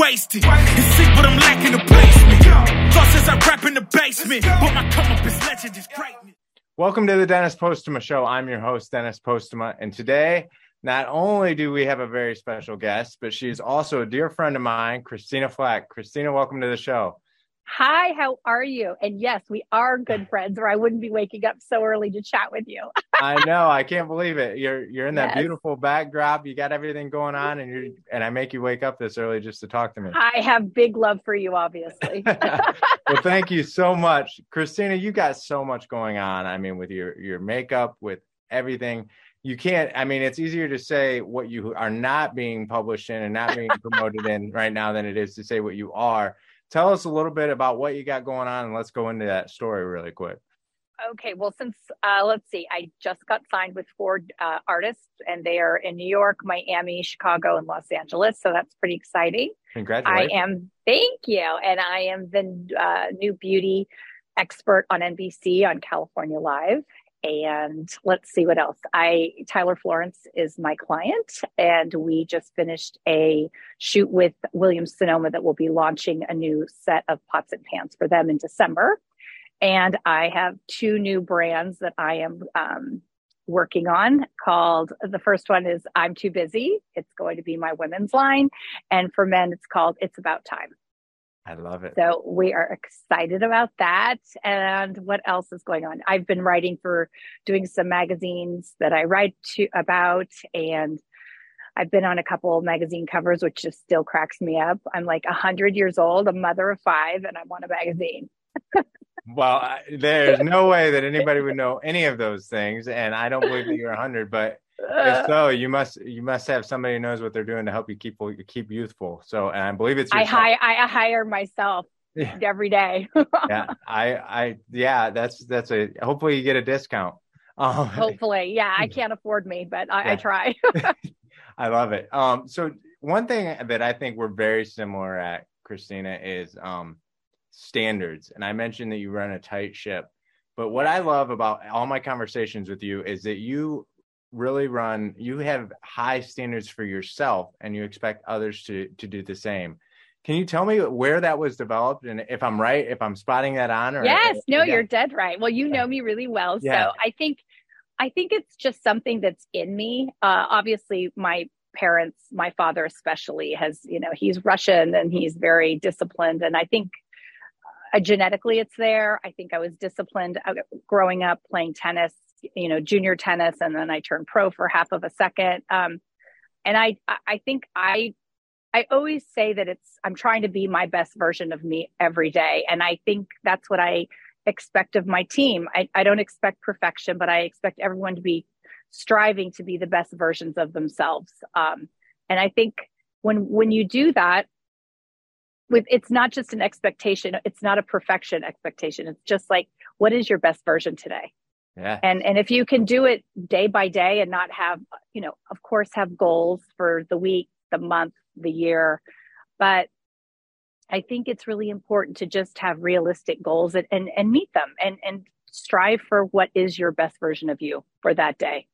wasted? It's sick, but I'm lacking the placement. Thought since I rap in the basement, but my come up is legend is greatness. Welcome to the Dennis Postuma Show. I'm your host, Dennis Postuma, and today not only do we have a very special guest, but she's also a dear friend of mine, Christina Flach. Christina, welcome to the show. Hi, how are you? And yes, we are good friends, or I wouldn't be waking up so early to chat with you. I know, I can't believe it. You're you're in that Yes. beautiful backdrop. You got everything going on, and you're and I make you wake up this early just to talk to me. I have big love for you, obviously. well, thank you so much, Christina. You got so much going on. I mean, with your your makeup, with everything. You can't. I mean, it's easier to say what you are not being published in and not being promoted in right now than it is to say what you are. Tell us a little bit about what you got going on, and let's go into that story really quick. okay, well, since uh, let's see, I just got signed with four uh, artists, and they are in New York, Miami, Chicago, and Los Angeles. So that's pretty exciting. Congratulations! I am, thank you. And I am the uh, new beauty expert on NBC on California Live. And let's see what else. I, Tyler Florence is my client, and we just finished a shoot with Williams Sonoma that will be launching a new set of pots and pans for them in December. And I have two new brands that I am um, working on called the first one is I'm Too Busy. It's going to be my women's line. And for men, it's called It's About Time. I love it. So we are excited about that. And what else is going on? I've been writing for doing some magazines that I write to about and I've been on a couple of magazine covers, which just still cracks me up. I'm like a hundred years old, a mother of five, and I'm on a magazine. Well, I, there's no way that anybody would know any of those things, and I don't believe that you're a 100. But if so, you must you must have somebody who knows what they're doing to help you keep keep youthful. So, and I believe it's I yourself. hire I hire myself Yeah. every day. yeah, I, I, yeah, that's that's a. Hopefully, you get a discount. Um, Hopefully, yeah, I can't afford me, but I, Yeah. I try. I love it. Um, so one thing that I think we're very similar at, Christina, is um, standards. And I mentioned that you run a tight ship. But what I love about all my conversations with you is that you really run, you have high standards for yourself and you expect others to to do the same. Can you tell me where that was developed and if I'm right, if I'm spotting that on or yes, no, Yeah. you're dead right. Well, you know me really well, Yeah. so I think I think it's just something that's in me. Uh, obviously, my parents, my father especially, has you know he's Russian and he's very disciplined, and I think uh, genetically it's there. I think I was disciplined uh, growing up playing tennis, you know, junior tennis, and then I turned pro for half of a second. Um, and I, I- think I, I always say that it's I'm trying to be my best version of me every day, and I think that's what I expect of my team. I, I don't expect perfection, but I expect everyone to be striving to be the best versions of themselves. Um, and I think when when you do that, with it's not just an expectation, it's not a perfection expectation. It's just like what is your best version today? Yeah. and and if you can do it day by day and not have you know of course have goals for the week the month the year but i think it's really important to just have realistic goals and and, and meet them and and strive for what is your best version of you for that day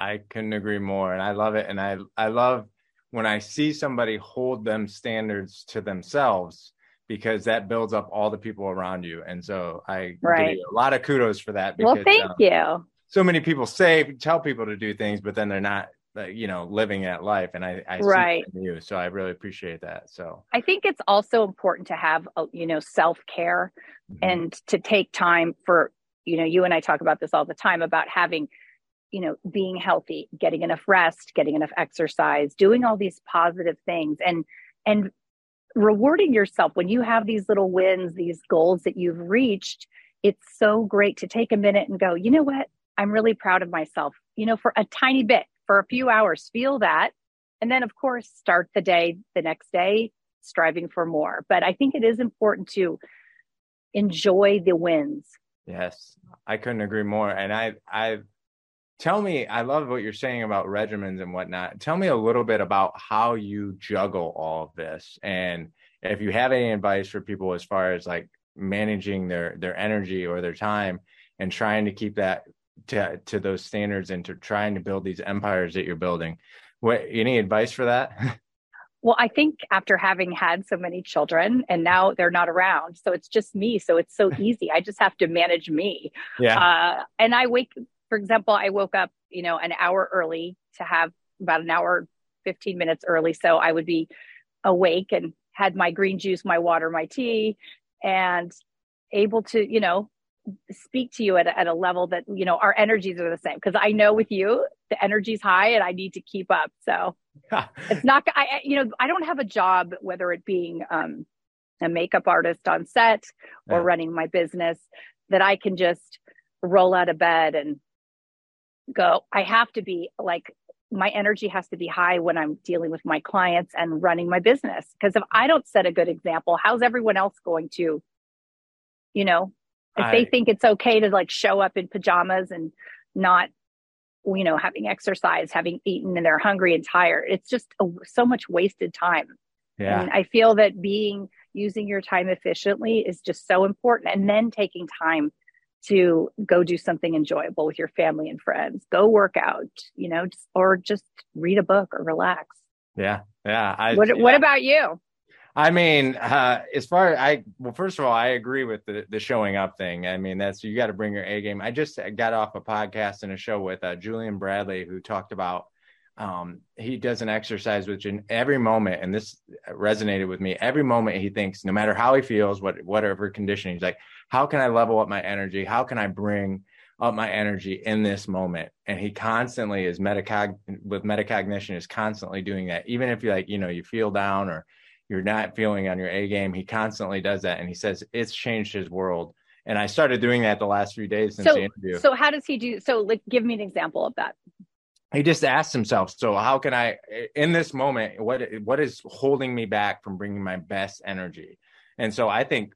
I couldn't agree more, and I love it. And I I love when I see somebody hold them standards to themselves because that builds up all the people around you. And so I Right. give you a lot of kudos for that. Because, well thank um, you So many people say tell people to do things, but then they're not, uh, you know, living that life. And I, I see Right. you, so I really appreciate that. So i think it's also important to have a, you know self-care mhm. and to take time for you know you and i talk about this all the time about having you know being healthy getting enough rest getting enough exercise doing all these positive things and and rewarding yourself when you have these little wins these goals that you've reached it's so great to take a minute and go you know what? I'm really proud of myself. You know for a tiny bit for a few hours feel that. And then of course start the day the next day striving for more. But i think it is important to enjoy the wins. Yes, I couldn't agree more. And I, I tell me, I love what you're saying about regimens and whatnot. Tell me a little bit about how you juggle all of this, and if you have any advice for people as far as like managing their their energy or their time and trying to keep that to to those standards and to trying to build these empires that you're building. What any advice for that? Well, I think after having had so many children and now they're not around, so it's just me. So it's so easy. I just have to manage me. Yeah. Uh, and I wake, for example, I woke up, you know, an hour early to have about an hour, 15 minutes early. So I would be awake and had my green juice, my water, my tea, and able to, you know, speak to you at a, at a level that, you know, our energies are the same. Cause I know with you, the energy's high and I need to keep up. So it's not, I, you know, I don't have a job, whether it being um, a makeup artist on set or yeah. running my business, that I can just roll out of bed and go. I have to be like, my energy has to be high when I'm dealing with my clients and running my business. Because if I don't set a good example, how's everyone else going to, you know, if I, they think it's okay to like show up in pajamas and not you know, having exercise, having eaten, and they're hungry and tired. It's just a, so much wasted time. Yeah. And I feel that being using your time efficiently is just so important. And then taking time to go do something enjoyable with your family and friends, go work out, you know, just, or just read a book or relax. Yeah. Yeah. I, what, yeah. what about you? I mean, uh, as far as I well, first of all, I agree with the the showing up thing. I mean, that's you got to bring your A game. I just got off a podcast and a show with uh, Julian Bradley, who talked about um, he does an exercise which in every moment, and this resonated with me. Every moment he thinks, no matter how he feels, what whatever condition, he's like, how can I level up my energy? How can I bring up my energy in this moment? And he constantly is metacog with metacognition is constantly doing that. Even if you like, you know, you feel down or you're not feeling on your A game. He constantly does that. And he says it's changed his world. And I started doing that the last few days since so, the interview. So how does he do? So like, give me an example of that. He just asked himself, so how can I, in this moment, what, what is holding me back from bringing my best energy? And so I think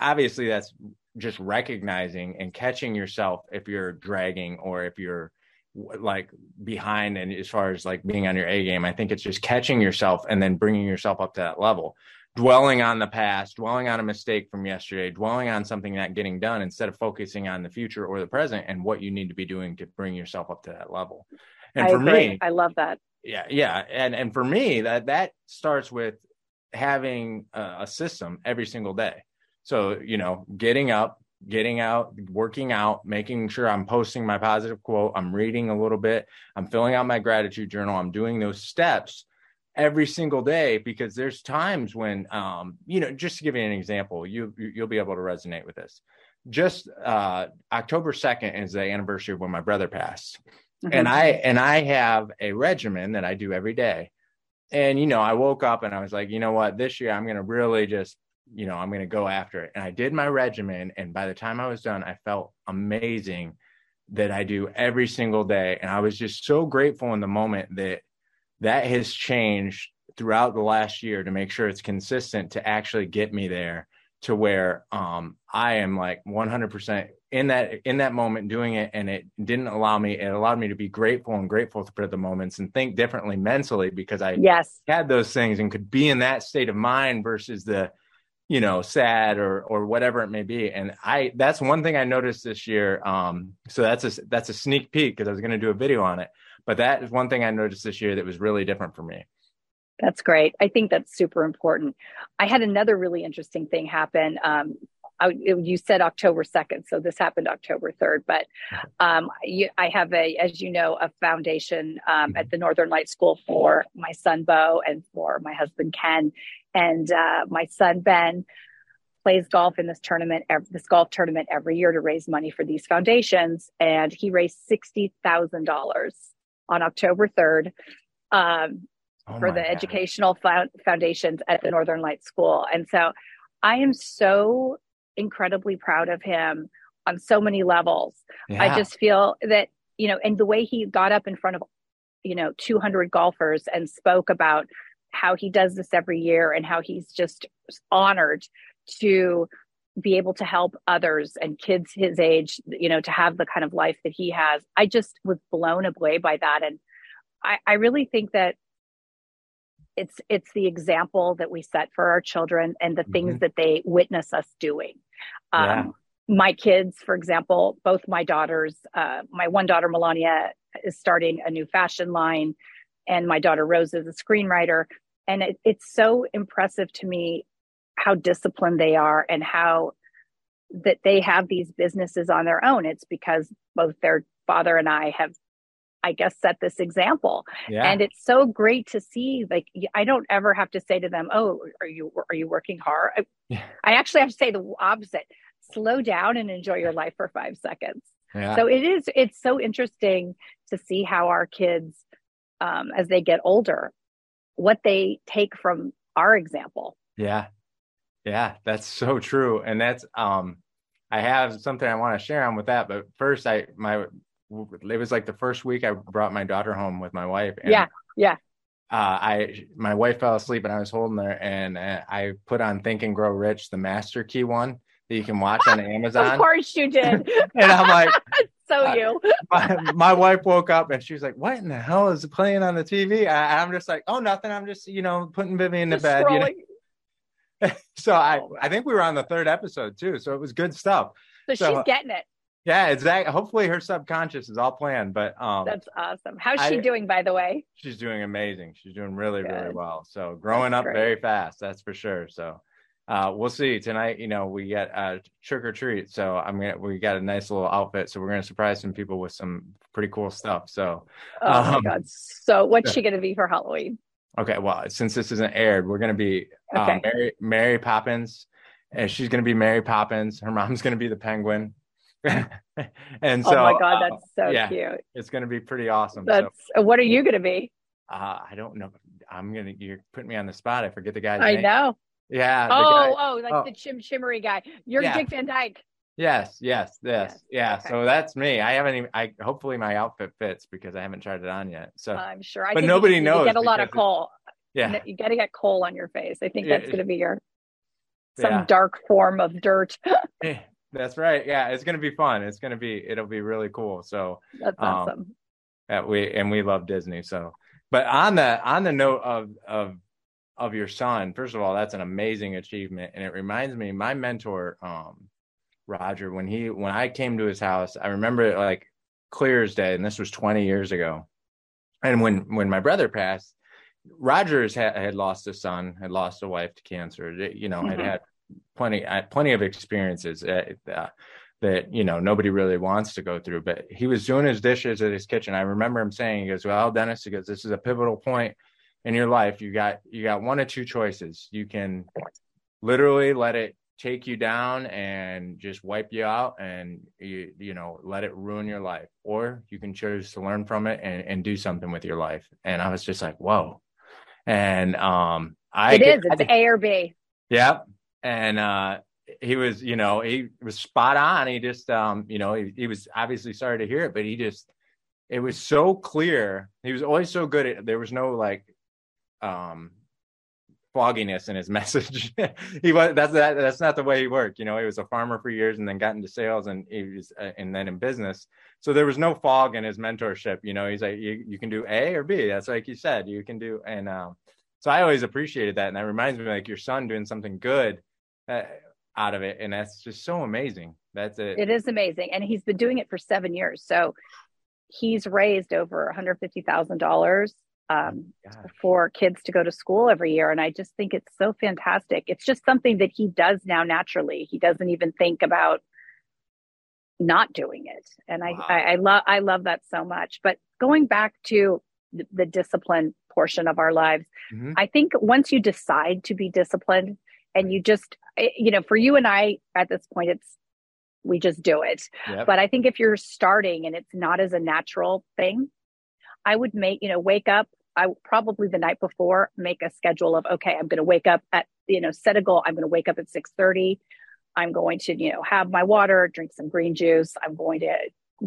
obviously that's just recognizing and catching yourself if you're dragging or if you're like behind and as far as like being on your A game. I think it's just catching yourself and then bringing yourself up to that level. Dwelling on the past, dwelling on a mistake from yesterday, dwelling on something not getting done instead of focusing on the future or the present and what you need to be doing to bring yourself up to that level. And I for agree. me, I love that. Yeah, yeah, and and for me that that starts with having a, a system every single day. So you know, getting up, getting out, working out, making sure I'm posting my positive quote, I'm reading a little bit, I'm filling out my gratitude journal, I'm doing those steps every single day because there's times when um you know just to give you an example you you'll be able to resonate with this just uh october 2nd is the anniversary of when my brother passed mm-hmm. and i and i have a regimen that i do every day and you know i woke up and i was like you know what this year i'm going to really just you know, I'm going to go after it. And I did my regimen. And by the time I was done, I felt amazing that I do every single day. And I was just so grateful in the moment that that has changed throughout the last year to make sure it's consistent to actually get me there to where um, I am like 100% in that in that moment doing it and it didn't allow me it allowed me to be grateful and grateful for the moments and think differently mentally because I yes. had those things and could be in that state of mind versus the you know sad or or whatever it may be. And i that's one thing i noticed this year um so that's a that's a sneak peek because i was going to do a video on it but that is one thing i noticed this year that was really different for me that's great i think that's super important i had another really interesting thing happen um I, you said October 2nd, so this happened October 3rd. But um, you, I have a, as you know, a foundation um, at the Northern Light School for my son Bo and for my husband Ken. And uh, my son Ben plays golf in this tournament, this golf tournament every year to raise money for these foundations. And he raised $60,000 on October 3rd um, oh for the God. educational foundations at the Northern Light School. And so I am so incredibly proud of him on so many levels. Yeah. I just feel that, you know, and the way he got up in front of, you know, 200 golfers and spoke about how he does this every year and how he's just honored to be able to help others and kids his age, you know, to have the kind of life that he has. I just was blown away by that. And I, I really think that it's it's the example that we set for our children and the things Mhm. that they witness us doing. Yeah. Um, my kids, for example, both my daughters, uh, my one daughter Melania is starting a new fashion line, and my daughter Rose is a screenwriter, and it, it's so impressive to me how disciplined they are and how that they have these businesses on their own. It's because both their father and I have, I guess, set this example. Yeah. And it's so great to see. Like, I don't ever have to say to them, "Oh, are you are you working hard?" I, Yeah. I actually have to say the opposite: slow down and enjoy your life for five seconds. yeah. So it is. It's so interesting to see how our kids, um, as they get older, what they take from our example. Yeah. Yeah, that's so true. And that's um I have something I want to share on with that, but first I my it was like the first week I brought my daughter home with my wife and Yeah, yeah. Uh, I my wife fell asleep and I was holding her and uh, I put on Think and Grow Rich, the master key one that you can watch on Amazon. Of course you did. And I'm like, so I- you. my, my wife woke up and she was like, "What in the hell is playing on the TV?" I, I'm just like, "Oh, nothing. I'm just you know putting Vivian to Just bed." You know? So I Oh. I think we were on the third episode too, so it was good stuff. So, So- she's getting it. Yeah, exactly. Hopefully her subconscious is all planned, but um, That's awesome. How's she I- doing, by the way? she's doing amazing. She's doing really really well. So growing That's up great. very fast, that's for sure. So. Uh, we'll see tonight. You know, we get uh, trick or treat, so I'm gonna we got a nice little outfit, so we're gonna surprise some people with some pretty cool stuff. So Oh my Um, god. So what's she gonna be for Halloween? Okay, well, since this isn't aired, we're gonna be uh, Okay. Mary Mary Poppins, and she's gonna be Mary Poppins. Her mom's gonna be the Penguin, and so oh my god, uh, that's so yeah, cute. it's gonna be pretty awesome. That's so what are you gonna be? uh, I don't know. I'm gonna you're putting me on the spot. I forget the guy's I name. know. Yeah. Oh, guy- oh, like oh. the chim chimmery guy. You're Yeah. Dick Van Dyke. Yes, yes, yes, Yes, yeah. okay. So that's me. I haven't even. I hopefully my outfit fits because I haven't tried it on yet. So I'm sure. I But nobody you, knows You get a lot of coal. yeah, You got to get coal on your face. I think Yeah. that's going to be your some yeah. dark form of dirt. That's right. Yeah, it's gonna be fun. It's gonna be. It'll be really cool. So That's Um, awesome. Yeah, we and we love Disney. So, but on the on the note of of of your son, first of all, that's an amazing achievement, and it reminds me my mentor, um, Roger, when he when I came to his house, I remember it like clear as day, and this was twenty years ago. And when when my brother passed, Rogers had, had lost a son, had lost a wife to cancer. You know, had Mhm. had plenty uh, plenty of experiences. Uh, uh, that you know nobody really wants to go through. But he was doing his dishes at his kitchen. I remember him saying, "He goes, well, Dennis, he goes, this is a pivotal point in your life. You got you got one of two choices. You can literally let it take you down and just wipe you out, and you you know let it ruin your life, or you can choose to learn from it and and do something with your life." And I was just like, "Whoa!" And um, I It is. I It's think- A or B. Yep. And uh he was, you know, he was spot on. He just um, you know, he, he was obviously sorry to hear it, but he just it was so clear. He was always so good at there was no like um fogginess in his message. he was that's that that's not the way he worked. You know, he was a farmer for years and then got into sales and he was uh, and then in business. So there was no fog in his mentorship. You know, he's like you you can do A or B. That's like you said, you can do and um so I always appreciated that, and that reminds me like your son doing something good uh, out of it, and that's just so amazing. That's it. It is amazing. And he's been doing it for seven years. So he's raised over $150,000 um, for kids to go to school every year. And I just think it's so fantastic. It's just something that he does now naturally. He doesn't even think about not doing it. And I, Wow. I, I love, I love that so much. But going back to the, the discipline portion of our lives, Mhm. I think once you decide to be disciplined and you just, eh, you know, for you and I at this point, it's, we just do it. Yep. But I think if you're starting and it's not as a natural thing, I would make, you know, wake up. I probably the night before make a schedule of, okay, I'm going to wake up at, you know, set a goal. I'm going to wake up at 630. I'm going to, you know, have my water, drink some green juice. I'm going to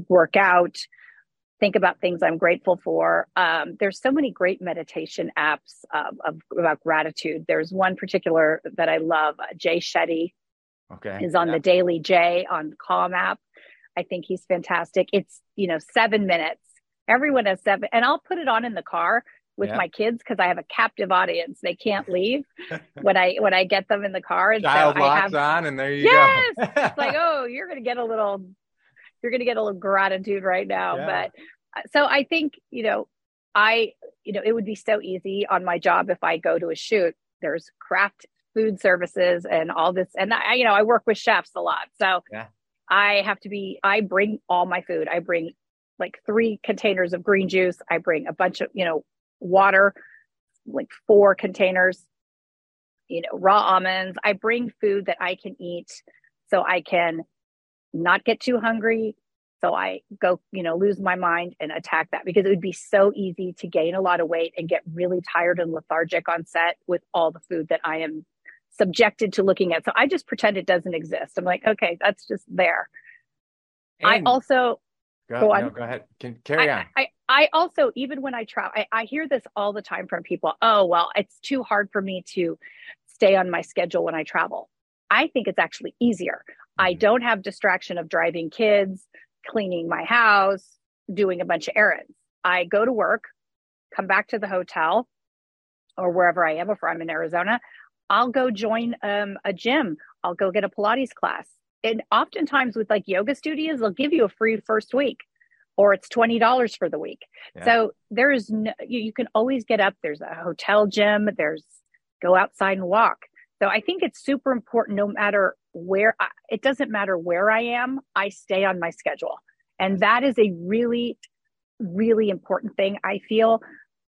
work out, think about things I'm grateful for. Um, there's so many great meditation apps um, of, about gratitude. There's one particular that I love, uh, Jay Shetty okay. is on Yeah. the Daily Jay on Calm app. I think he's fantastic. It's, you know, seven minutes. Everyone has seven, and I'll put it on in the car with yeah. my kids because I have a captive audience. They can't leave when I when I get them in the car. And Child so locks have, on, and there you yes! go. Yes, it's like oh, you're gonna get a little, you're gonna get a little gratitude right now. Yeah. But uh, so I think you know, I you know, it would be so easy on my job if I go to a shoot. There's craft food services and all this, and I you know I work with chefs a lot, so. Yeah. I have to be, I bring all my food. I bring like three containers of green juice. I bring a bunch of, you know, water, like four containers, you know, raw almonds. I bring food that I can eat so I can not get too hungry. So I go, you know, lose my mind and attack that because it would be so easy to gain a lot of weight and get really tired and lethargic on set with all the food that I am subjected to looking at. So I just pretend it doesn't exist. I'm like, okay, that's just there. And I also Go, go on. No, go ahead. Can carry I, on. I, I also, even when I travel, I, I hear this all the time from people. Oh, well, it's too hard for me to stay on my schedule when I travel. I think it's actually easier. Mm-hmm. I don't have distraction of driving kids, cleaning my house, doing a bunch of errands. I go to work, come back to the hotel or wherever I am, if I'm in Arizona, I'll go join um, a gym. I'll go get a Pilates class and oftentimes with like yoga studios, they'll give you a free first week or it's $20 for the week. Yeah. So there is no, you, you, can always get up. There's a hotel gym, there's go outside and walk. So I think it's super important no matter where, I, it doesn't matter where I am, I stay on my schedule. And that is a really, really important thing. I feel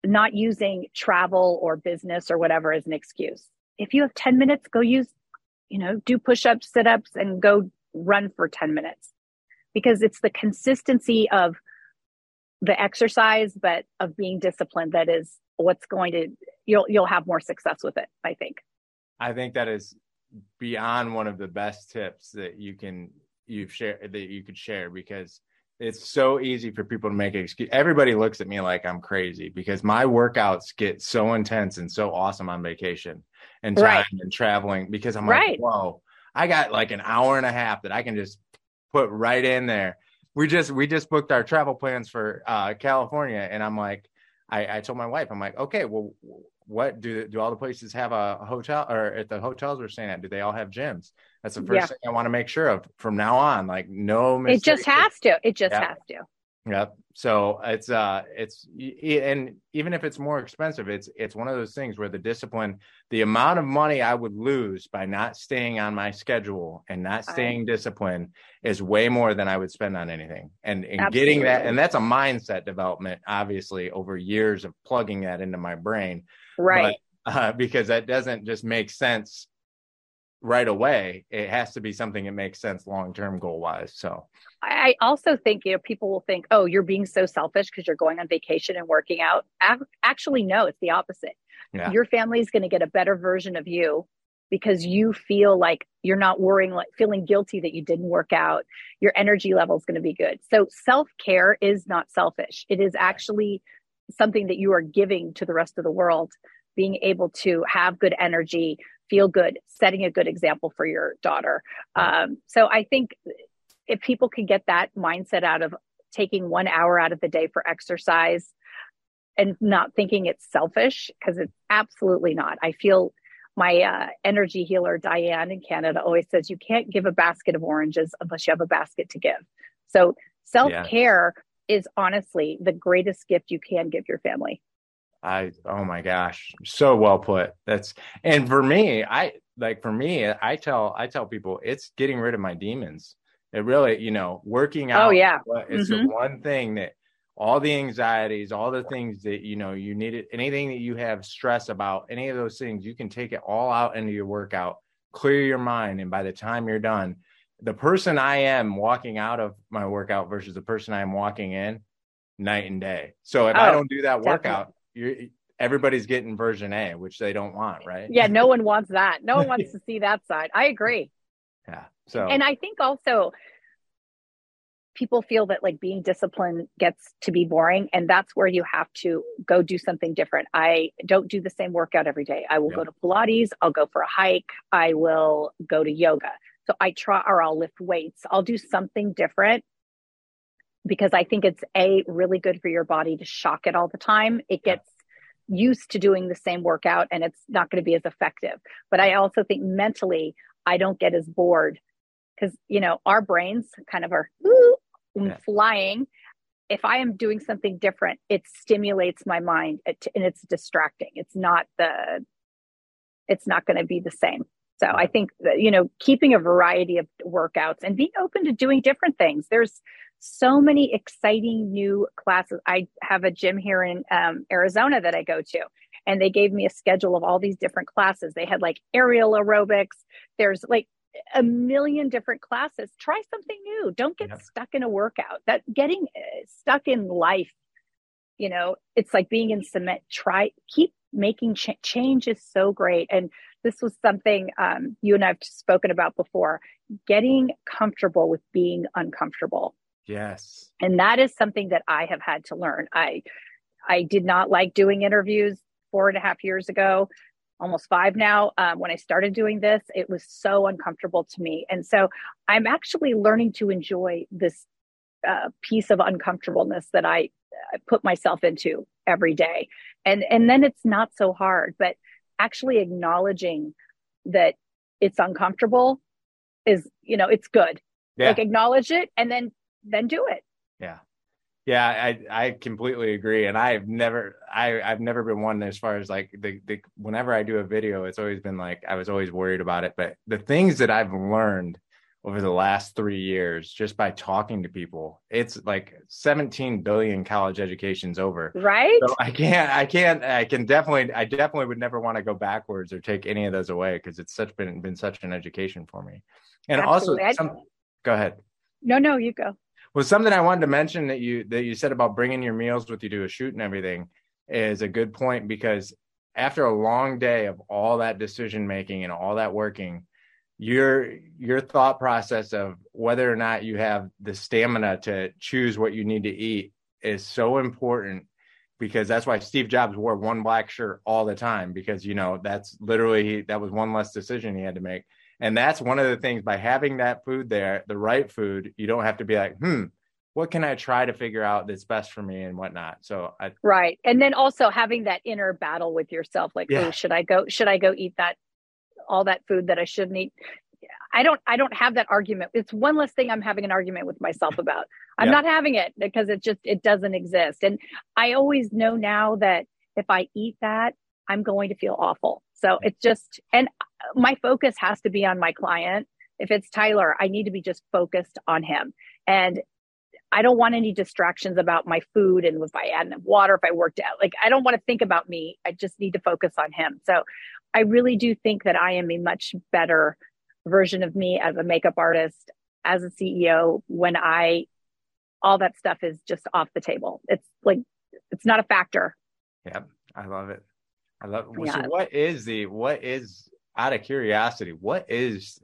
not using travel or business or whatever as an excuse. If you have 10 minutes, go use you know, do push ups, sit ups, and go run for 10 minutes because it's the consistency of the exercise, but of being disciplined that is what's going to, you'll, you'll have more success with it, I think. I think that is beyond one of the best tips that you can, you've shared, that you could share because it's so easy for people to make excuse. Everybody looks at me like I'm crazy because my workouts get so intense and so awesome on vacation and time right. and traveling because I'm right. like, whoa, I got like an hour and a half that I can just put right in there. We just we just booked our travel plans for uh, California, and I'm like, I, I told my wife, I'm like, okay, well, what do do all the places have a hotel or at the hotels we're staying at? Do they all have gyms? That's the first yeah. thing I want to make sure of from now on. Like, no, it just has to. It just yeah. has to. Yep. So it's uh it's and even if it's more expensive, it's it's one of those things where the discipline, the amount of money I would lose by not staying on my schedule and not staying I, disciplined is way more than I would spend on anything. And and getting that and that's a mindset development, obviously, over years of plugging that into my brain. Right. But, uh, because that doesn't just make sense right away. It has to be something that makes sense long term goal wise. So I also think you know people will think, oh, you're being so selfish because you're going on vacation and working out. Actually, no, it's the opposite. Yeah. Your family is going to get a better version of you because you feel like you're not worrying like feeling guilty that you didn't work out your energy level is going to be good so self-care is not selfish it is actually something that you are giving to the rest of the world being able to have good energy feel good, setting a good example for your daughter. Um, so I think if people could get that mindset out of taking one hour out of the day for exercise and not thinking it's selfish, because it's absolutely not. I feel my uh, energy healer, Diane in Canada, always says you can't give a basket of oranges unless you have a basket to give. So self care yeah. is honestly the greatest gift you can give your family. I oh my gosh, so well put. That's and for me, I like for me, I tell I tell people it's getting rid of my demons. It really, you know, working oh, out. Oh yeah, it's mm-hmm. the one thing that all the anxieties, all the things that you know you needed, anything that you have stress about, any of those things, you can take it all out into your workout, clear your mind, and by the time you're done, the person I am walking out of my workout versus the person I am walking in, night and day. So if oh, I don't do that workout, you're everybody's getting version A, which they don't want, right? Yeah, no one wants that. No one wants to see that side. I agree. Yeah. So and I think also people feel that like being disciplined gets to be boring and that's where you have to go do something different i don't do the same workout every day i will yep. go to pilates i'll go for a hike i will go to yoga so i try or i'll lift weights i'll do something different because I think it's a really good for your body to shock it all the time. It gets used to doing the same workout and it's not going to be as effective. But I also think mentally, I don't get as bored because, you know, our brains kind of are ooh, yeah. flying. If I am doing something different, it stimulates my mind and it's distracting. It's not the, it's not going to be the same. So I think that, you know, keeping a variety of workouts and being open to doing different things. There's so many exciting new classes. I have a gym here in um, Arizona that I go to, and they gave me a schedule of all these different classes. They had like aerial aerobics. There's like a million different classes. Try something new. Don't get stuck in a workout. That getting uh, stuck in life, you know, it's like being in cement. Try keep making ch- change is so great. And this was something um, you and I've spoken about before. Getting comfortable with being uncomfortable Yes. And that is something that I have had to learn. I I did not like doing interviews four and a half years ago, almost five now. Um, when I started doing this, it was so uncomfortable to me. And so I'm actually learning to enjoy this uh, piece of uncomfortableness that I, I put myself into every day. And and then it's not so hard, but actually acknowledging that it's uncomfortable is, you know, it's good. Yeah. Like acknowledge it and then then do it. Yeah. Yeah, I I completely agree, and I've never I I've never been one as far as like the the whenever I do a video, it's always been like I was always worried about it. But the things that I've learned over the last three years just by talking to people, it's like 17 billion college educations over. Right. So I can't I can't I can definitely I definitely would never want to go backwards or take any of those away because it's such been been such an education for me. And Absolutely. also, some, go ahead. No, no, you go. Well, something I wanted to mention that you that you said about bringing your meals with you to a shoot and everything is a good point because after a long day of all that decision making and all that working, your your thought process of whether or not you have the stamina to choose what you need to eat is so important because that's why Steve Jobs wore one black shirt all the time because you know that's literally that was one less decision he had to make and that's one of the things by having that food there, the right food, you don't have to be like, hmm, what can I try to figure out that's best for me and whatnot. So I Right. And then also having that inner battle with yourself, like, yeah. oh, should I go should I go eat that all that food that I shouldn't eat? I don't I don't have that argument. It's one less thing I'm having an argument with myself about. I'm yeah. not having it because it just it doesn't exist. And I always know now that if I eat that, I'm going to feel awful. So it's just, and my focus has to be on my client. If it's Tyler, I need to be just focused on him. And I don't want any distractions about my food and if I add water, if I worked out. Like, I don't want to think about me. I just need to focus on him. So I really do think that I am a much better version of me as a makeup artist, as a CEO, when I, all that stuff is just off the table. It's like, it's not a factor. Yeah, I love it. I love. Yeah. So what is the what is out of curiosity? What is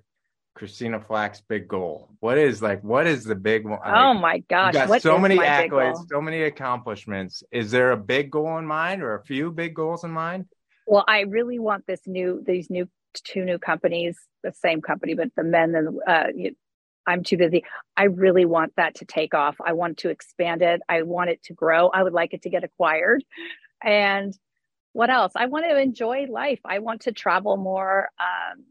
Christina Flach's big goal? What is like? What is the big one? Oh my gosh! You got so many accolades, so many accomplishments. Is there a big goal in mind, or a few big goals in mind? Well, I really want this new these new two new companies, the same company, but the men and uh, I'm too busy. I really want that to take off. I want to expand it. I want it to grow. I would like it to get acquired, and what else? I want to enjoy life. I want to travel more. Um,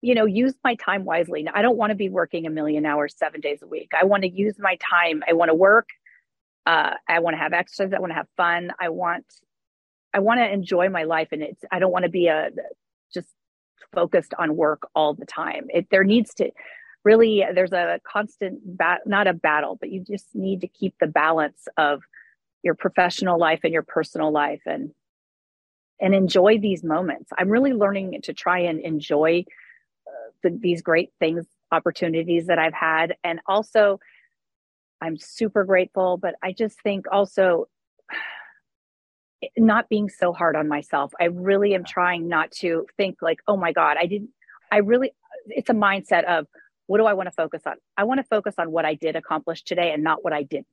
you know, use my time wisely. I don't want to be working a million hours seven days a week. I want to use my time. I want to work. Uh, I want to have exercise. I want to have fun. I want, I want to enjoy my life, and it's. I don't want to be a just focused on work all the time. It there needs to really. There's a constant bat, not a battle, but you just need to keep the balance of your professional life and your personal life, and and enjoy these moments. I'm really learning to try and enjoy uh, the, these great things, opportunities that I've had. And also, I'm super grateful, but I just think also not being so hard on myself. I really am trying not to think like, oh my God, I didn't, I really, it's a mindset of what do I want to focus on? I want to focus on what I did accomplish today and not what I didn't.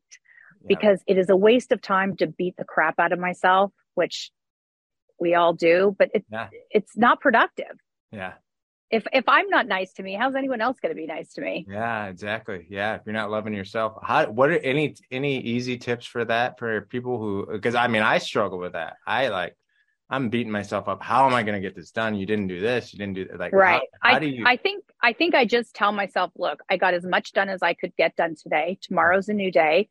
Yeah. Because it is a waste of time to beat the crap out of myself, which we all do, but it's yeah. it's not productive. Yeah. if if I'm not nice to me, how's anyone else going to be nice to me? Yeah, exactly. Yeah, if you're not loving yourself, how what are any any easy tips for that for people who because I mean I struggle with that. I like I'm beating myself up. How am I going to get this done? You didn't do this. You didn't do like right. How, how I, do you? I think I think I just tell myself, look, I got as much done as I could get done today. Tomorrow's a new day.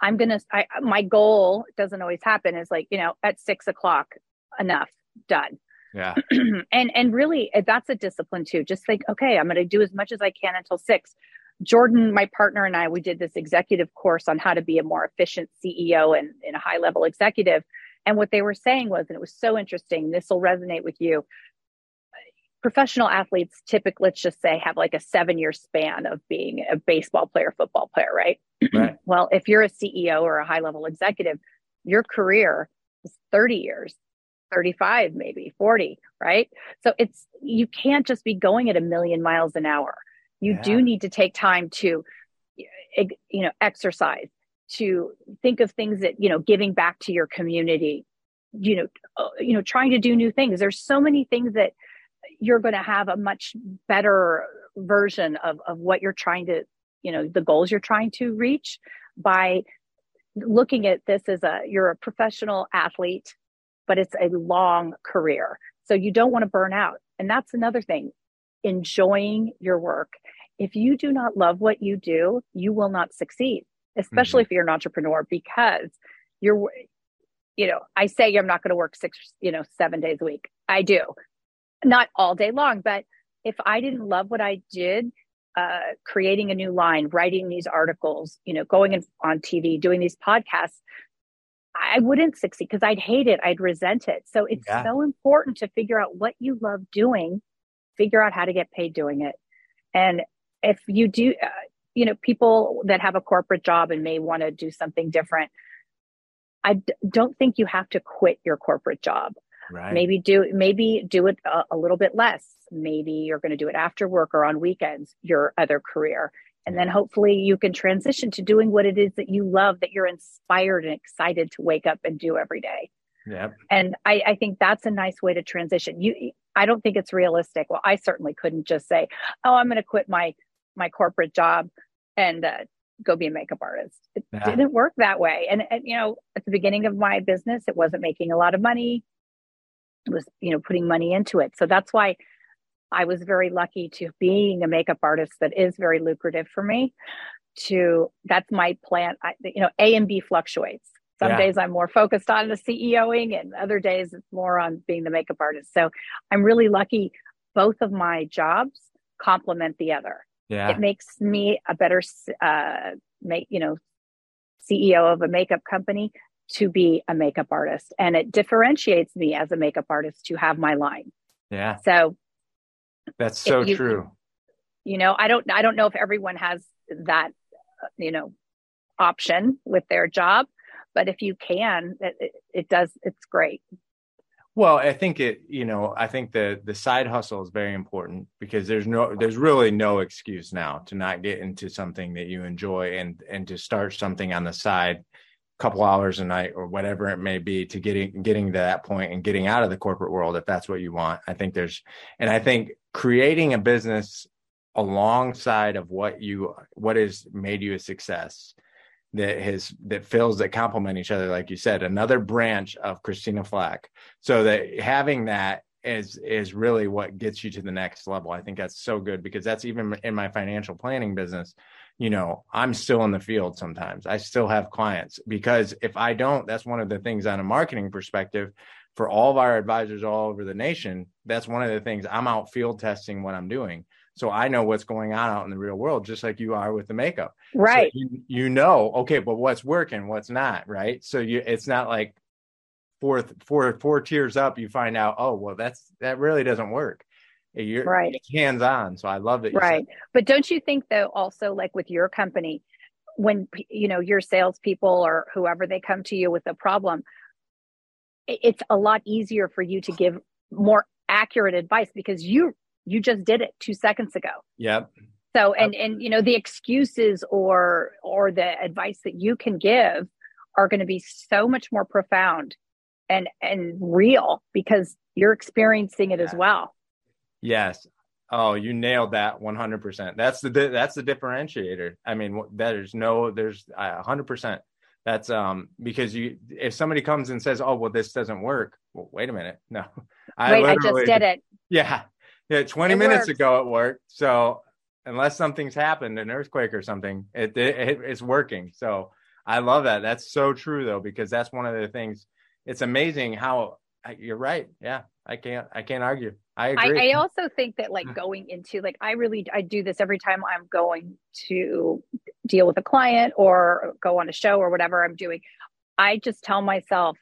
I'm gonna. I my goal doesn't always happen. Is like you know at six o'clock, enough done. Yeah. and and really eh, that's a discipline too. Just like okay, I'm going to do as much as I can until 6. Jordan, my partner and I, we did this executive course on how to be a more efficient CEO and, and a high level executive. And what they were saying was, and it was so interesting, this will resonate with you. Professional athletes typically, let's just say, have like a seven year span of being a baseball player, football player, right? Right. well, if you're a CEO or a high level executive, your career is 30 years 35 maybe 40 right? So it's you can't just be going at a million miles an hour. You Yeah. do need to take time to you know exercise to think of things that you know giving back to your community you know uh, you know trying to do new things. There's so many things that you're going to have a much better version of of what you're trying to you know the goals you're trying to reach by looking at this as a you're a professional athlete but it's a long career. So you don't want to burn out. And that's another thing enjoying your work. If you do not love what you do you will not succeed especially if you're an entrepreneur because you're you know i say i'm not going to work six you know seven days a week. I do. Not all day long but if i didn't love what i did uh, creating a new line writing these articles you know going in, on tv doing these podcasts i wouldn't succeed because i'd hate it i'd resent it. So it's Yeah. so important to figure out what you love doing figure out how to get paid doing it. And if you do uh, you know people that have a corporate job and may want to do something different i d- don't think you have to quit your corporate job. Right. maybe do maybe do it a, a little bit less. Maybe you're going to do it after work or on weekends your other career and then hopefully you can transition to doing what it is that you love that you're inspired and excited to wake up and do every day. Yep. and I, I think that's a nice way to transition. You i don't think it's realistic. Well i certainly couldn't just say oh i'm going to quit my my corporate job and uh, go be a makeup artist. It Yeah. didn't work that way. And, and you know at the beginning of my business it wasn't making a lot of money. It was you know putting money into it. So that's why i was very lucky to being a makeup artist that is very lucrative for me to that's my plan I, you know a and b fluctuates some Yeah. days i'm more focused on the ceoing and other days it's more on being the makeup artist so i'm really lucky both of my jobs complement the other Yeah. it makes me a better uh make you know ceo of a makeup company to be a makeup artist and it differentiates me as a makeup artist to have my line Yeah. so That's so you- true. you know i don't i don't know if everyone has that you know option with their job but if you can it, it, does it's great Well, I think it, you know, I think the the side hustle is very important because there's no there's really no excuse now to not get into something that you enjoy and and to start something on the side couple hours a night or whatever it may be to getting getting to that point and getting out of the corporate world if that's what you want. I think there's and I think creating a business alongside of what you what has made you a success that has that fills that complement each other like you said another branch of christina flach so that having that is is really what gets you to the next level i think that's so good because that's even in my financial planning business you know i'm still in the field sometimes. I still have clients because if i don't that's one of the things on a marketing perspective for all of our advisors all over the nation. That's one of the things i'm out field testing what i'm doing. So i know what's going on out in the real world just like you are with the makeup. So right. you, you know, okay, but what's working, what's not, right? So you it's not like four four four tiers up, you find out, oh well that's that really doesn't work. You're Right. hands on. So I love it. right but don't you think though also like with your company when you know your salespeople or whoever they come to you with a problem it's a lot easier for you to give more accurate advice because you you just did it two seconds ago Yep. so and and you know the excuses or or the advice that you can give are going to be so much more profound and and real because you're experiencing it as well Yes. Oh, you nailed that 100%. That's the that's the differentiator. I mean, there's no there's 100%. That's um because you if somebody comes and says, "Oh, well this doesn't work." Well, wait a minute. No. I Wait, I just did it. Yeah. Yeah, 20 it minutes works. ago it worked. So, unless something's happened, an earthquake or something, it, it it's working. So, I love that. That's so true though because that's one of the things it's amazing how you're right. Yeah, I can't I can't argue. I agree. I, I, also think that like mm. going into like I really I do this every time I'm going to deal with a client or go on a show or whatever I'm doing. I just tell myself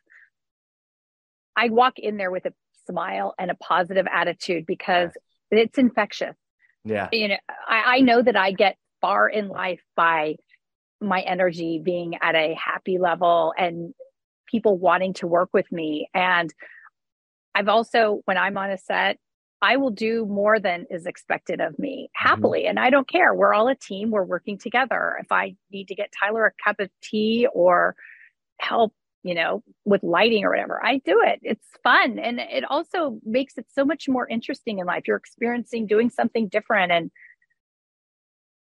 I walk in there with a smile and a positive attitude because it's infectious. Yeah. You know, I, I know that I get far in life by my energy being at a happy level and people wanting to work with me. And I've also, when I'm on a set, I will do more than is expected of me mm-hmm. happily. Mm-hmm. And I don't care. We're all a team. We're working together. If I need to get Tyler a cup of tea or help, you know, with lighting or whatever, I do it. It's fun. And it also makes it so much more interesting in life. You're experiencing doing something different. And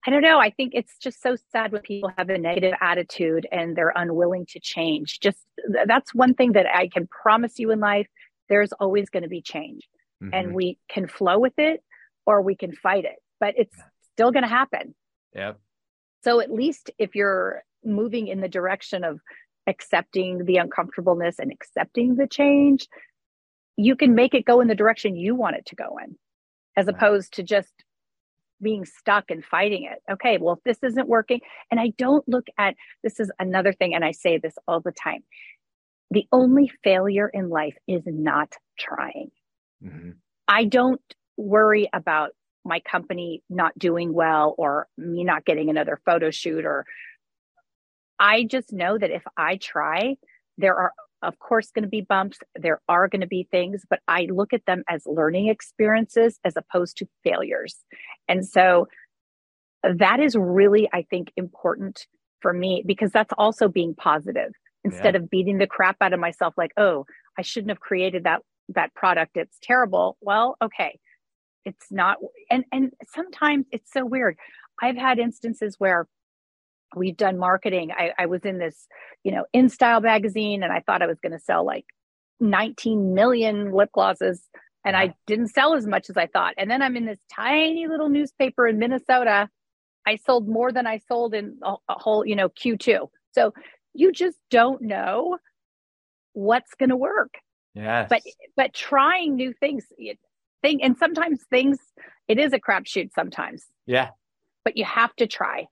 I don't know. I think it's just so sad when people have a negative attitude and they're unwilling to change. Just that's one thing that I can promise you in life. There's always going to be change mm-hmm. and we can flow with it or we can fight it, but it's still going to happen. Yep. So at least if you're moving in the direction of accepting the uncomfortableness and accepting the change, you can make it go in the direction you want it to go in, as opposed to just being stuck and fighting it. Okay, well, if this isn't working, and I don't look at this is another thing, and I say this all the time the only failure in life is not trying. Mm-hmm. I don't worry about my company not doing well or me not getting another photo shoot or I just know that if I try, there are of course going to be bumps, there are going to be things, but I look at them as learning experiences as opposed to failures. And so that is really I think important for me because that's also being positive instead yeah. of beating the crap out of myself like, "Oh, I shouldn't have created that that product it's terrible. Well okay. It's not and and sometimes it's so weird. I've had instances where we've done marketing. I, I was in this you know InStyle magazine and i thought i was going to sell like 19 million lip glosses and i didn't sell as much as i thought. And then i'm in this tiny little newspaper in minnesota. I sold more than i sold in a, a whole you know q2 so you just don't know what's going to work Yes. But but trying new things, thing, and sometimes things it is a crapshoot sometimes. Yeah. But you have to try.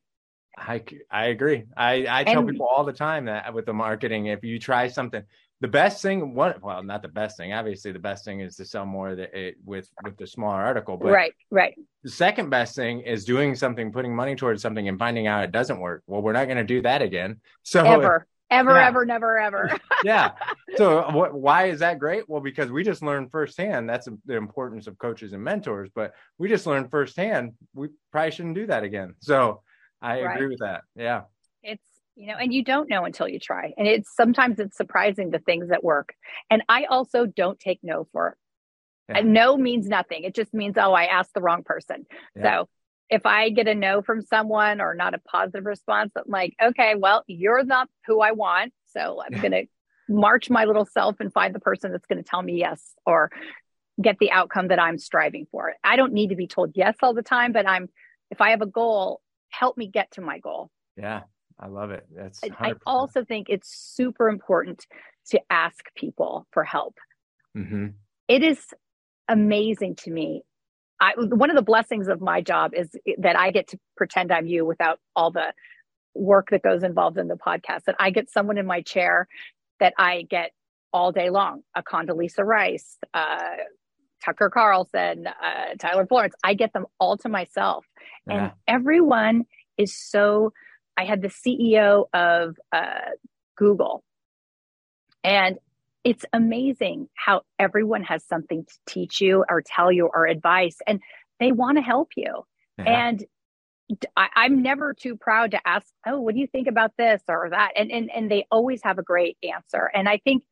I I agree. I I tell and, people all the time that with the marketing, if you try something, the best thing what well not the best thing obviously the best thing is to sell more it, with with the smaller article but right right the second best thing is doing something putting money towards something and finding out it doesn't work well we're not going to do that again so ever ever yeah. ever never ever. Yeah. So wh- why is that great? Well because we just learned firsthand that's the importance of coaches and mentors but we just learned firsthand we probably shouldn't do that again. So i right. agree with that. Yeah. It's you know and you don't know until you try. And it's sometimes it's surprising the things that work. And i also don't take no for yeah. no means nothing. It just means oh i asked the wrong person. Yeah. so if I get a no from someone or not a positive response, I'm like, okay, well, you're not who I want. So I'm going to march my little self and find the person that's going to tell me yes or get the outcome that I'm striving for. I don't need to be told yes all the time, but I'm, if I have a goal, help me get to my goal. Yeah, I love it. That's 100%. I also think it's super important to ask people for help. Mm-hmm. It is amazing to me I, one of the blessings of my job is that I get to pretend I'm you without all the work that goes involved in the podcast. That I get someone in my chair that I get all day long. A Condoleezza Rice, uh, Tucker Carlson, uh, Tyler Florence. I get them all to myself, yeah. and everyone is so. I had the CEO of uh, Google, and it's amazing how everyone has something to teach you or tell you or advice and they want to help you yeah. and I, am never too proud to ask oh what do you think about this or that and, and and they always have a great answer and i think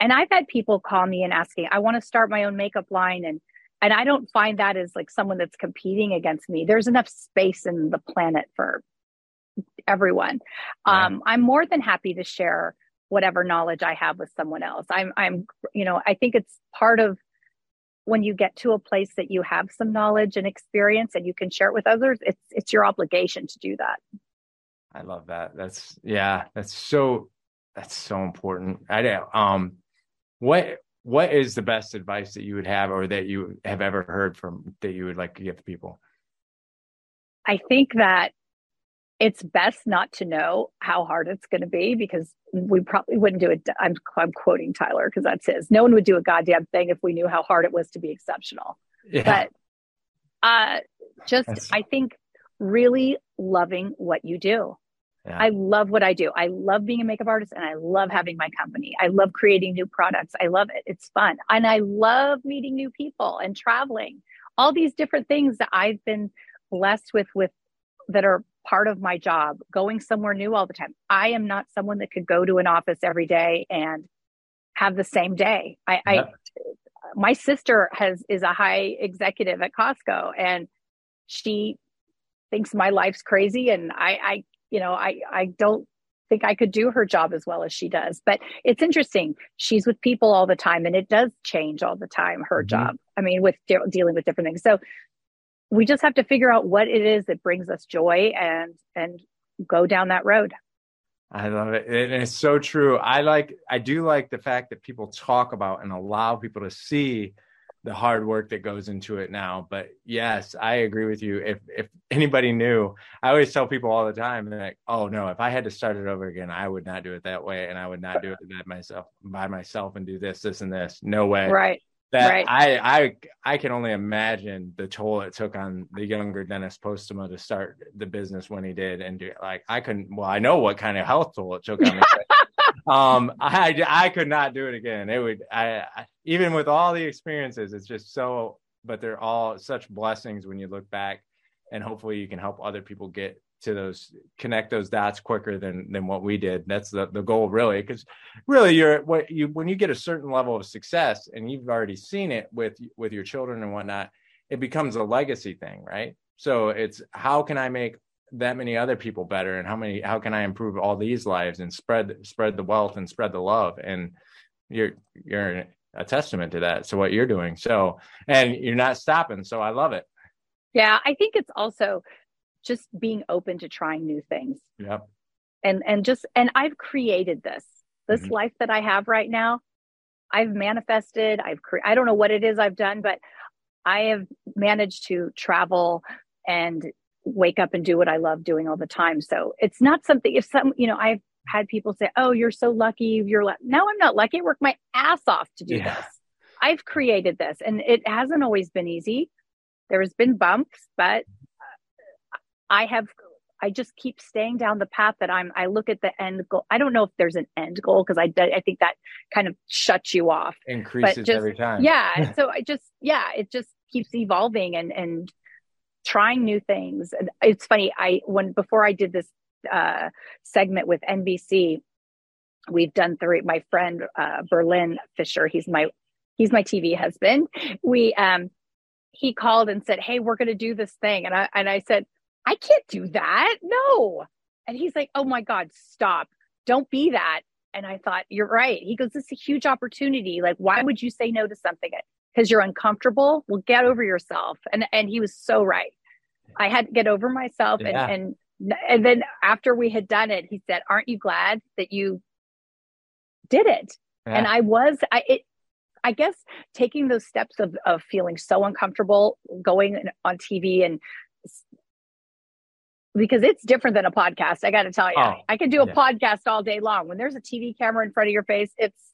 and i've had people call me and asking i want to start my own makeup line and and I don't find that as like someone that's competing against me. There's enough space in the planet for everyone. Yeah. Um, I'm more than happy to share whatever knowledge I have with someone else. I'm, I'm, you know, I think it's part of when you get to a place that you have some knowledge and experience and you can share it with others. It's, it's your obligation to do that. I love that. That's yeah. That's so. That's so important. I don't. Um, what what is the best advice that you would have, or that you have ever heard from that you would like to give people? I think that it's best not to know how hard it's going to be because we probably wouldn't do it. I'm, I'm quoting Tyler because that's his. No one would do a goddamn thing if we knew how hard it was to be exceptional. Yeah. But uh, just, that's... I think, really loving what you do. Yeah. I love what I do. I love being a makeup artist and I love having my company. I love creating new products. I love it. It's fun. And I love meeting new people and traveling. All these different things that I've been blessed with with that are part of my job, going somewhere new all the time. I am not someone that could go to an office every day and have the same day. I, yeah. I my sister has is a high executive at Costco and she thinks my life's crazy and I, I you know, I I don't think I could do her job as well as she does. But it's interesting. She's with people all the time and it does change all the time, her mm-hmm. job. I mean, with de- dealing with different things. So we just have to figure out what it is that brings us joy and and go down that road. I love it. And it's so true. I like i do like the fact that people talk about and allow people to see the hard work that goes into it now. But yes i agree with you. If if anybody knew i always tell people all the time like oh no if i had to start it over again i would not do it that way. And i would not do it by myself by myself and do this this and this. No way. Right that right. I I I can only imagine the toll it took on the younger Dennis Postma to start the business when he did, and do, like I couldn't. Well, I know what kind of health toll it took on me. um, I I could not do it again. It would I, I even with all the experiences, it's just so. But they're all such blessings when you look back, and hopefully you can help other people get to those connect those dots quicker than than what we did. That's the, the goal really because really you're what you when you get a certain level of success and you've already seen it with with your children and whatnot it becomes a legacy thing right? So it's how can i make that many other people better and how many how can i improve all these lives and spread spread the wealth and spread the love? And you're you're a testament to that so what you're doing. So and you're not stopping so i love it. Yeah i think it's also just being open to trying new things. Yep. And and just and I've created this. This mm-hmm. life that I have right now, I've manifested, I've cre- I don't know what it is I've done, but I have managed to travel and wake up and do what I love doing all the time. So it's not something if some, you know, I've had people say, "Oh, you're so lucky. You're lucky." Now I'm not lucky. I work my ass off to do yeah. this. I've created this, and it hasn't always been easy. There's been bumps, but I have I just keep staying down the path that I'm I look at the end goal. I don't know if there's an end goal because I I think that kind of shuts you off. Increases just, every time. Yeah. so I just yeah, it just keeps evolving and and trying new things. And it's funny, I when before I did this uh segment with NBC, we've done three my friend uh Berlin Fisher, he's my he's my TV husband. We um he called and said, "Hey, we're going to do this thing." And I and I said, I can't do that. No. And he's like, oh my God, stop. Don't be that. And I thought, you're right. He goes, this is a huge opportunity. Like, why would you say no to something? Because you're uncomfortable? Well, get over yourself. And and he was so right. I had to get over myself. Yeah. And, and and then after we had done it, he said, Aren't you glad that you did it? Yeah. And I was, I it I guess taking those steps of of feeling so uncomfortable going on TV and because it's different than a podcast. I got to tell you, oh, I can do a yeah. podcast all day long. When there's a TV camera in front of your face, it's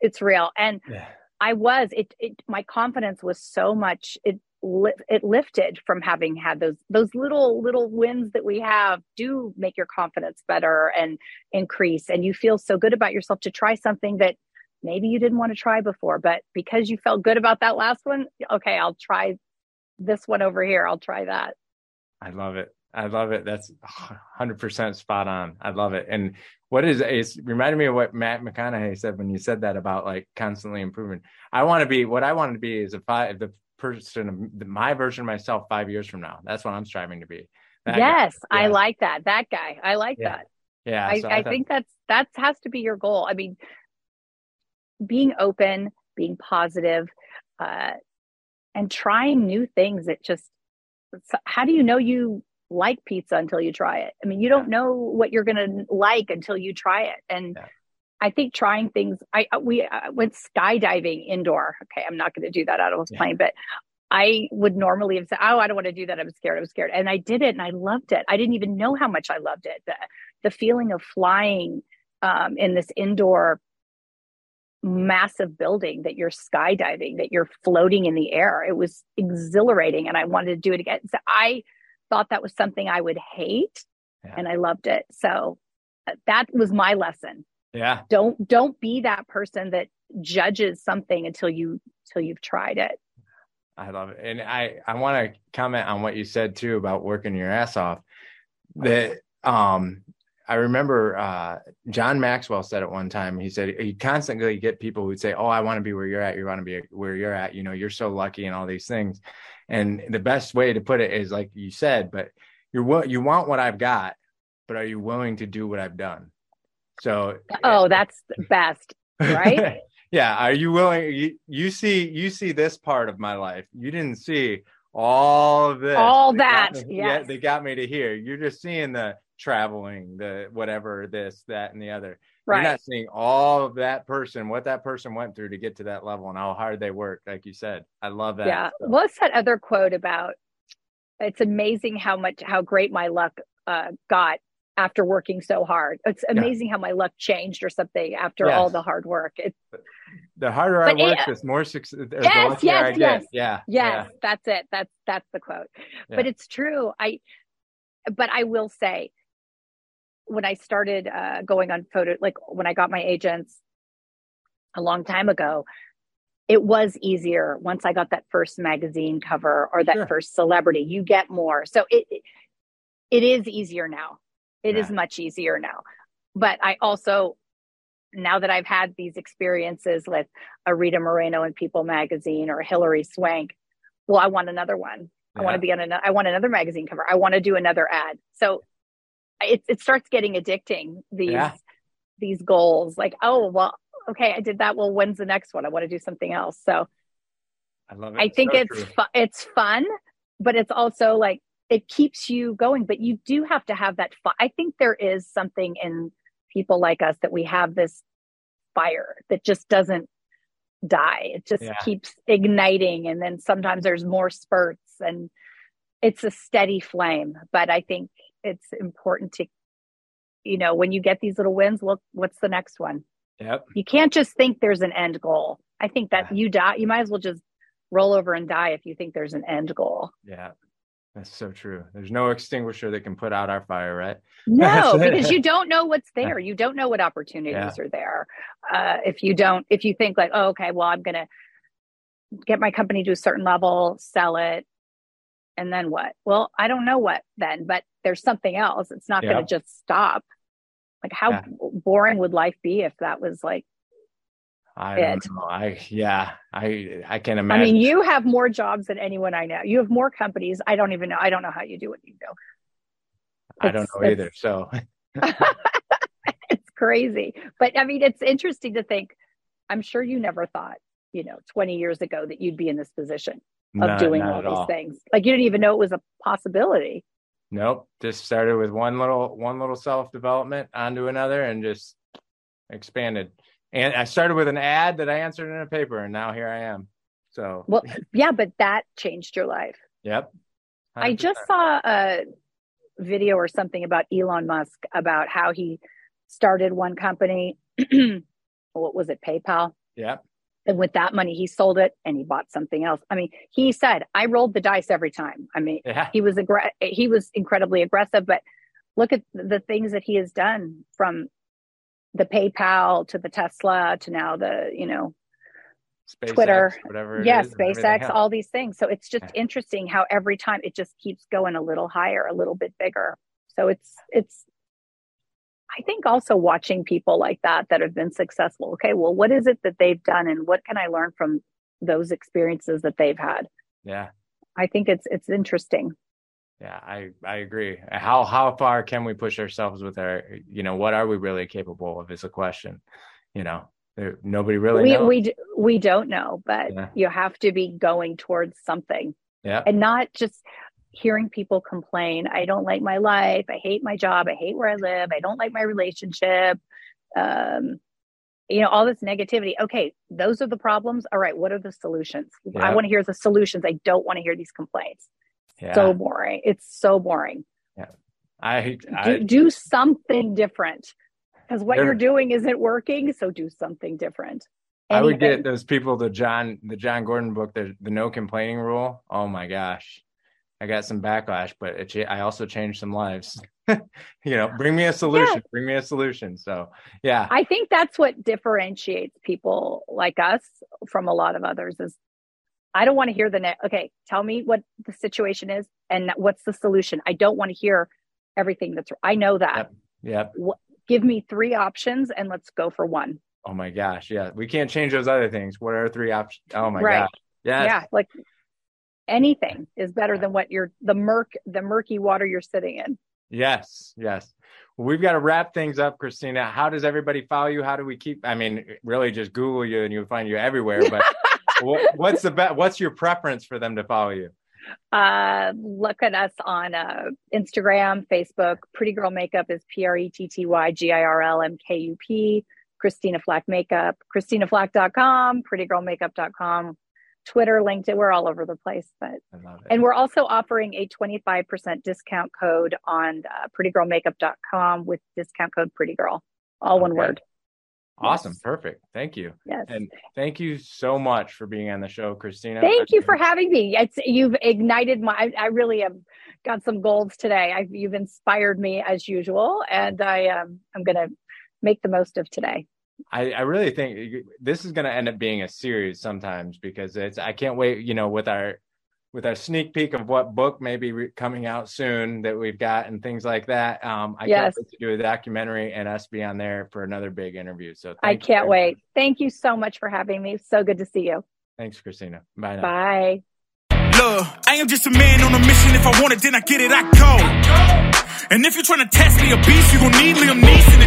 it's real. And yeah. I was it, it. My confidence was so much. It it lifted from having had those those little little wins that we have do make your confidence better and increase and you feel so good about yourself to try something that maybe you didn't want to try before but because you felt good about that last one okay I'll try this one over here I'll try that I love it I love it. That's 100% spot on. I love it. And what is it reminded me of what Matt McConaughey said when you said that about like constantly improving. I want to be what I want to be is a five the person, my version of myself five years from now. That's what I'm striving to be. That yes, guy, yeah. I like that. That guy. I like yeah. that. Yeah. I, so I, I think that's that has to be your goal. I mean, being open, being positive, uh, and trying new things. It just how do you know you like pizza until you try it? I mean, you don't know what you're going to like until you try it. And yeah. I think trying things, I, we I went skydiving indoor. Okay. I'm not going to do that out of a yeah. plane, but I would normally have said, Oh, I don't want to do that. I'm scared. I'm scared. And I did it and I loved it. I didn't even know how much I loved it. The, the feeling of flying um, in this indoor massive building that you're skydiving, that you're floating in the air. It was exhilarating and I wanted to do it again. So I thought that was something I would hate yeah. and I loved it. So uh, that was my lesson. Yeah. Don't don't be that person that judges something until you until you've tried it. I love it. And I I want to comment on what you said too about working your ass off. That um I remember uh, John Maxwell said at one time, he said he constantly get people who'd say, Oh, I want to be where you're at. You want to be where you're at. You know, you're so lucky and all these things. And the best way to put it is like you said, but you're you want what I've got, but are you willing to do what I've done? So Oh, that's the best, right? yeah. Are you willing you, you see you see this part of my life. You didn't see all of this. All that. Me, yes. Yeah, they got me to here. You're just seeing the traveling, the whatever, this, that, and the other. Right. You're not seeing all of that person, what that person went through to get to that level and how hard they work. Like you said, I love that. Yeah. So. What's that other quote about? It's amazing how much, how great my luck uh, got after working so hard. It's amazing yeah. how my luck changed or something after yes. all the hard work. It's, the harder I work, the more success. Yes, yes, yes, yeah, yes. Yeah. That's it. That's that's the quote. Yeah. But it's true. I, but I will say, when I started uh, going on photo, like when I got my agents a long time ago, it was easier once I got that first magazine cover or that sure. first celebrity. You get more, so it it is easier now. It yeah. is much easier now. But I also now that I've had these experiences with a Rita Moreno in People magazine or Hilary Swank, well, I want another one. Yeah. I want to be on another. I want another magazine cover. I want to do another ad. So it, it starts getting addicting these yeah. these goals. Like oh well okay i did that. Well when's the next one? I want to do something else. So i love it. I think so it's fu- it's fun but it's also like it keeps you going. But you do have to have that fun i think there is something in people like us that we have this fire that just doesn't die. It just yeah. keeps igniting and then sometimes there's more spurts and it's a steady flame. But i think it's important to you know when you get these little wins look what's the next one? Yep. You can't just think there's an end goal. I think that yeah. you die you might as well just roll over and die if you think there's an end goal. Yeah that's so true. There's no extinguisher that can put out our fire right? No because you don't know what's there. You don't know what opportunities yeah. are there. Uh, if you don't if you think like oh okay well i'm gonna get my company to a certain level sell it and then what? Well, I don't know what then, but there's something else. It's not yeah. going to just stop. Like how yeah. boring would life be if that was like I it? don't know. I yeah, I I can imagine. I mean, you have more jobs than anyone I know. You have more companies. I don't even know. I don't know how you do what you do. It's, I don't know either. So it's crazy. But I mean, it's interesting to think. I'm sure you never thought, you know, 20 years ago that you'd be in this position of doing all these all. things. Like you didn't even know it was a possibility. Nope. Just started with one little one little self development onto another and just expanded. And I started with an ad that I answered in a paper and now here I am. So Well yeah, but that changed your life. Yep. 100%. I just saw a video or something about Elon Musk about how he started one company. what was it, PayPal? Yep. And with that money, he sold it and he bought something else. I mean, he said, I rolled the dice every time. I mean, yeah. he was aggr- he was incredibly aggressive, but look at the things that he has done from the PayPal to the Tesla to now the, you know, SpaceX, Twitter, whatever. yeah, SpaceX, all these things. So it's just yeah. interesting how every time it just keeps going a little higher, a little bit bigger. So it's it's I think also watching people like that that have been successful. Okay, well, what is it that they've done and what can I learn from those experiences that they've had? Yeah. I think it's it's interesting. Yeah, I I agree. How how far can we push ourselves with our you know what are we really capable of is a question. You know, there, nobody really we knows. we we don't know, but Yeah. you have to be going towards something yeah. and not just hearing people complain. I don't like my life. I hate my job. I hate where I live. I don't like my relationship. Um, you know, all this negativity. Okay, those are the problems. All right, what are the solutions? Yeah. I want to hear the solutions. I don't want to hear these complaints. yeah. So boring. It's so boring. Yeah i Do, I do something different because what There- you're doing isn't working. So do something different. I would get those people the Jon the Jon Gordon book the the no complaining rule. Oh my gosh. I got some backlash, but it, I also changed some lives. you know, bring me a solution. Bring me a solution. So, yeah. I think that's what differentiates people like us from a lot of others is I don't want to hear the net. Okay, tell me what the situation is and what's the solution. I don't want to hear everything that's I know that. Yep. Yep. Give me three options and let's go for one. Oh my gosh. Yeah. We can't change those other things. What are three options? Oh my Right. gosh. Yes. Yeah, like anything is better than what you're the murk the murky water you're sitting in. Yes. Yes. Well, we've got to wrap things up, Christina. How does everybody follow you? How do we keep? I mean, really, just Google you and you'll find you everywhere. But what, what's the best? What's your preference for them to follow you? Uh, look at us on uh, Instagram, Facebook. Pretty Girl Makeup is P R E T T Y G I R L M K U P. Christina Flach Makeup, ChristinaFlach.com, PrettyGirlMakeup.com, Twitter, LinkedIn. We're all over the place, but I love it. and we're also offering a 25% discount code on uh, PrettyGirlMakeup.com with discount code Pretty Girl, all one word. awesome. Yes. Perfect. Thank you. Yes. And thank you so much for being on the show, Christina. Thank you for having me. It's you've ignited my. I, I really have got some goals today. I've, you've inspired me as usual, and I um, I'm gonna make the most of today. I, I really think this is going to end up being a series sometimes because it's I can't wait you know with our with our sneak peek of what book may be re- coming out soon that we've got and things like that um I Yes. can't wait to do a documentary and us be on there for another big interview so I thank you can't very wait. Thank you so much for having me. So good to see you. thanks Christina bye now Bye. Look, I am just a man on a mission. If I want it, then I get it, I go. And if you're trying to test me a beast, you gon' need Liam Neeson.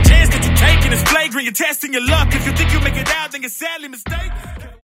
Is flagrant. You're testing your luck. If you think you'll make it out, then you're sadly mistaken.